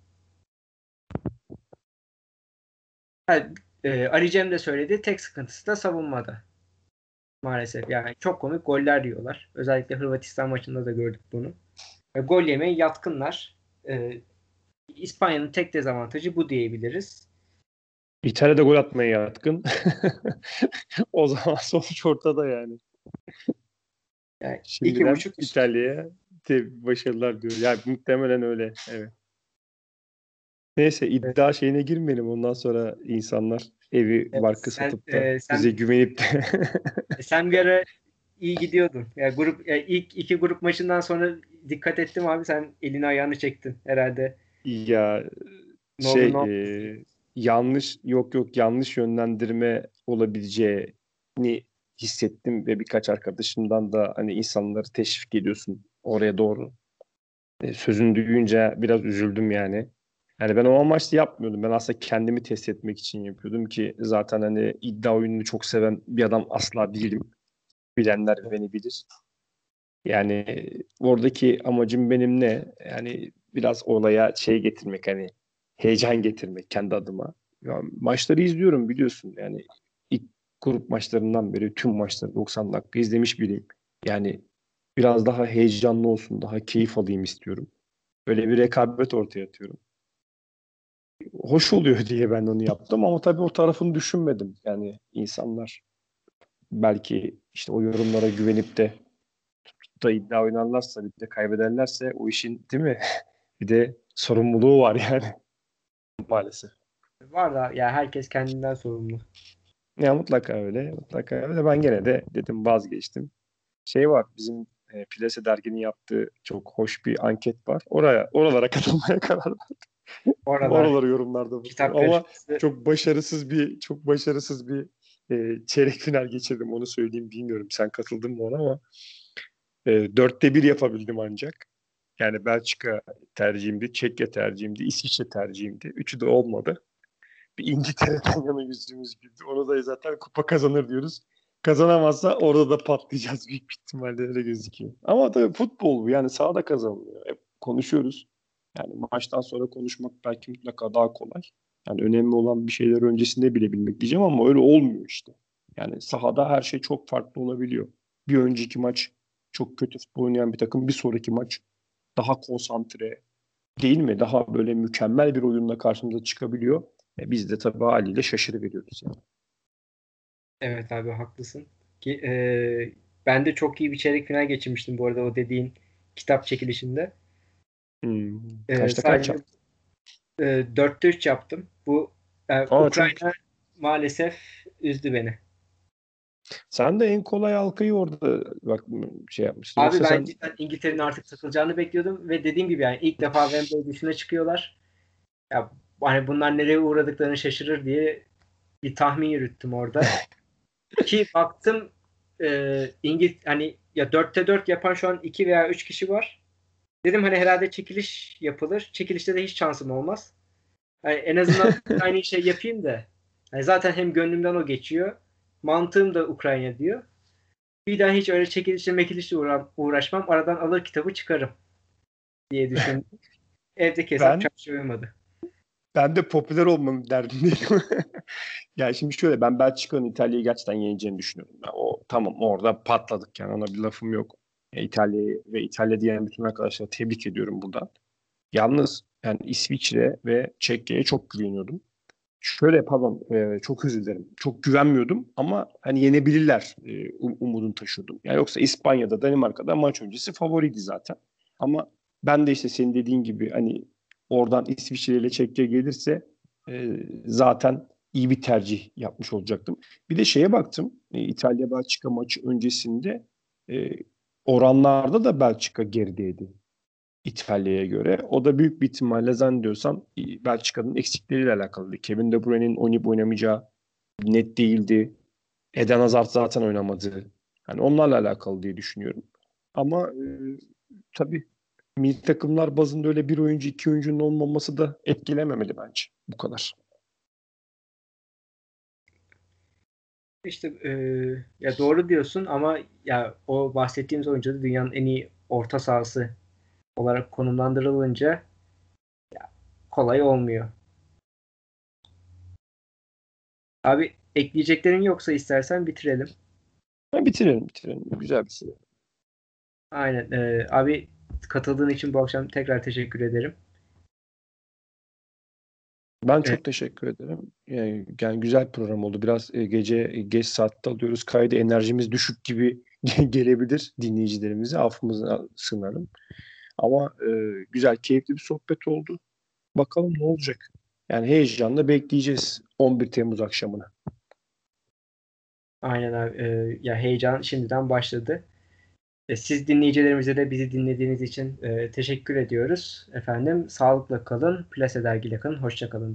Yani, e, Ali Cem de söyledi. Tek sıkıntısı da savunmada. Maalesef. Yani çok komik goller diyorlar. Özellikle Hırvatistan maçında da gördük bunu. E, gol yemeye yatkınlar. E, İspanya'nın tek dezavantajı bu diyebiliriz. İtalya'da gol atmaya yatkın. o zaman sonuç ortada yani. yani Şimdiden iki buçuk İtalya'ya başarılar diyor. Yani muhtemelen öyle. Evet. Neyse iddia evet. şeyine girmeyelim. Ondan sonra insanlar evi evet, barkı sen, satıp da e, sen, bize güvenip de e, sen bir ara iyi gidiyordun. Yani grup yani ilk iki grup maçından sonra dikkat ettim abi sen elini ayağını çektin herhalde. Ya ne şey oldu, e, yanlış yok yok yanlış yönlendirme olabileceğini hissettim ve birkaç arkadaşımdan da hani insanları teşvik ediyorsun oraya doğru. E, sözünü duyunca biraz üzüldüm yani. Yani ben o amaçlı yapmıyordum. Ben aslında kendimi test etmek için yapıyordum ki zaten hani iddia oyununu çok seven bir adam asla değilim. Bilenler beni bilir. Yani oradaki amacım benim ne? Yani biraz olaya şey getirmek hani heyecan getirmek kendi adıma. Ya, maçları izliyorum biliyorsun. Yani ilk grup maçlarından beri tüm maçları 90 dakika izlemiş biriyim. Yani biraz daha heyecanlı olsun, daha keyif alayım istiyorum. Böyle bir rekabet ortaya atıyorum. Hoş oluyor diye ben onu yaptım ama tabii o tarafını düşünmedim. Yani insanlar belki işte o yorumlara güvenip de da iddia oynarlarsa bir de kaybederlerse o işin değil mi? bir de sorumluluğu var yani. Maalesef. Var da ya herkes kendinden sorumlu. Ya mutlaka öyle. Mutlaka öyle. Ben gene de dedim vazgeçtim. Şey var bizim e, Plase derginin yaptığı çok hoş bir anket var. Oraya oralara katılmaya karar verdim. Oralar, Oraları yorumlarda kitap Ama çok başarısız bir çok başarısız bir e, çeyrek final geçirdim. Onu söyleyeyim bilmiyorum. Sen katıldın mı ona ama e, dörtte bir yapabildim ancak. Yani Belçika tercihimdi, Çekya tercihimdi, İsviçre tercihimdi. Üçü de olmadı. Bir İngiltere'den yana yüzümüz güldü. Onu da zaten kupa kazanır diyoruz. Kazanamazsa orada da patlayacağız büyük bir ihtimalle öyle gözüküyor. Ama tabii futbol bu yani sahada kazanılıyor. Hep konuşuyoruz. Yani maçtan sonra konuşmak belki mutlaka daha kolay. Yani önemli olan bir şeyler öncesinde bile bilmek diyeceğim ama öyle olmuyor işte. Yani sahada her şey çok farklı olabiliyor. Bir önceki maç çok kötü futbol oynayan bir takım bir sonraki maç daha konsantre değil mi? Daha böyle mükemmel bir oyunla karşımıza çıkabiliyor. E biz de tabii haliyle şaşırıveriyoruz yani. Evet abi haklısın. Ki, e, ben de çok iyi bir çeyrek final geçirmiştim bu arada o dediğin kitap çekilişinde. Hmm. Kaçta e, kaç yaptın? E, 4'te 3 yaptım. Bu e, Aa, Ukrayna çok... maalesef üzdü beni. Sen de en kolay halkayı orada bak şey yapmışsın. Abi Yoksa ben sen... İngiltere'nin artık takılacağını bekliyordum ve dediğim gibi yani ilk defa Wembley dışına çıkıyorlar. Ya hani bunlar nereye uğradıklarını şaşırır diye bir tahmin yürüttüm orada. Ki baktım e, İngiliz hani ya 4'te 4 yapan şu an 2 veya 3 kişi var. Dedim hani herhalde çekiliş yapılır. Çekilişte de hiç şansım olmaz. Yani en azından aynı şey yapayım da. Yani zaten hem gönlümden o geçiyor Mantığım da Ukrayna diyor. Bir daha hiç öyle çekilişle mekilişle uğraşmam. Aradan alır kitabı çıkarım diye düşündüm. Evdeki hesap ben, çok uymadı. Ben de popüler olmam derdindeyim. yani şimdi şöyle ben Belçika'nın İtalya'yı gerçekten yeneceğini düşünüyorum. Yani o tamam orada patladık yani ona bir lafım yok. İtalya'yı ve İtalya diyen bütün arkadaşlara tebrik ediyorum buradan. Yalnız yani İsviçre ve Çekya'ya çok güveniyordum şöyle pardon e, çok özür dilerim. Çok güvenmiyordum ama hani yenebilirler e, umudunu taşıyordum. Yani yoksa İspanya'da, Danimarka'da maç öncesi favoriydi zaten. Ama ben de işte senin dediğin gibi hani oradan İsviçre ile Çekya gelirse e, zaten iyi bir tercih yapmış olacaktım. Bir de şeye baktım. E, İtalya Belçika maçı öncesinde e, oranlarda da Belçika gerideydi. İtalya'ya göre. O da büyük bir ihtimalle zannediyorsam Belçika'nın eksikleriyle alakalı. Kevin De Bruyne'nin oynayıp oynamayacağı net değildi. Eden Hazard zaten oynamadı. Yani onlarla alakalı diye düşünüyorum. Ama e, tabii milli takımlar bazında öyle bir oyuncu iki oyuncunun olmaması da etkilememeli bence bu kadar. İşte e, ya doğru diyorsun ama ya o bahsettiğimiz oyuncu da dünyanın en iyi orta sahası olarak konumlandırılınca ya, kolay olmuyor. Abi ekleyeceklerin yoksa istersen bitirelim. Ha, bitirelim bitirelim. Güzel bir şey. Aynen. Ee, abi katıldığın için bu akşam tekrar teşekkür ederim. Ben çok evet. teşekkür ederim. Yani, yani güzel program oldu. Biraz e, gece e, geç saatte alıyoruz. Kaydı enerjimiz düşük gibi gelebilir dinleyicilerimize. Affımıza sığınalım. Ama e, güzel, keyifli bir sohbet oldu. Bakalım ne olacak. Yani heyecanla bekleyeceğiz 11 Temmuz akşamını. Aynen abi. E, ya heyecan şimdiden başladı. E, siz dinleyicilerimize de bizi dinlediğiniz için e, teşekkür ediyoruz. Efendim sağlıkla kalın. Plase dergiyle kalın. Hoşça kalın.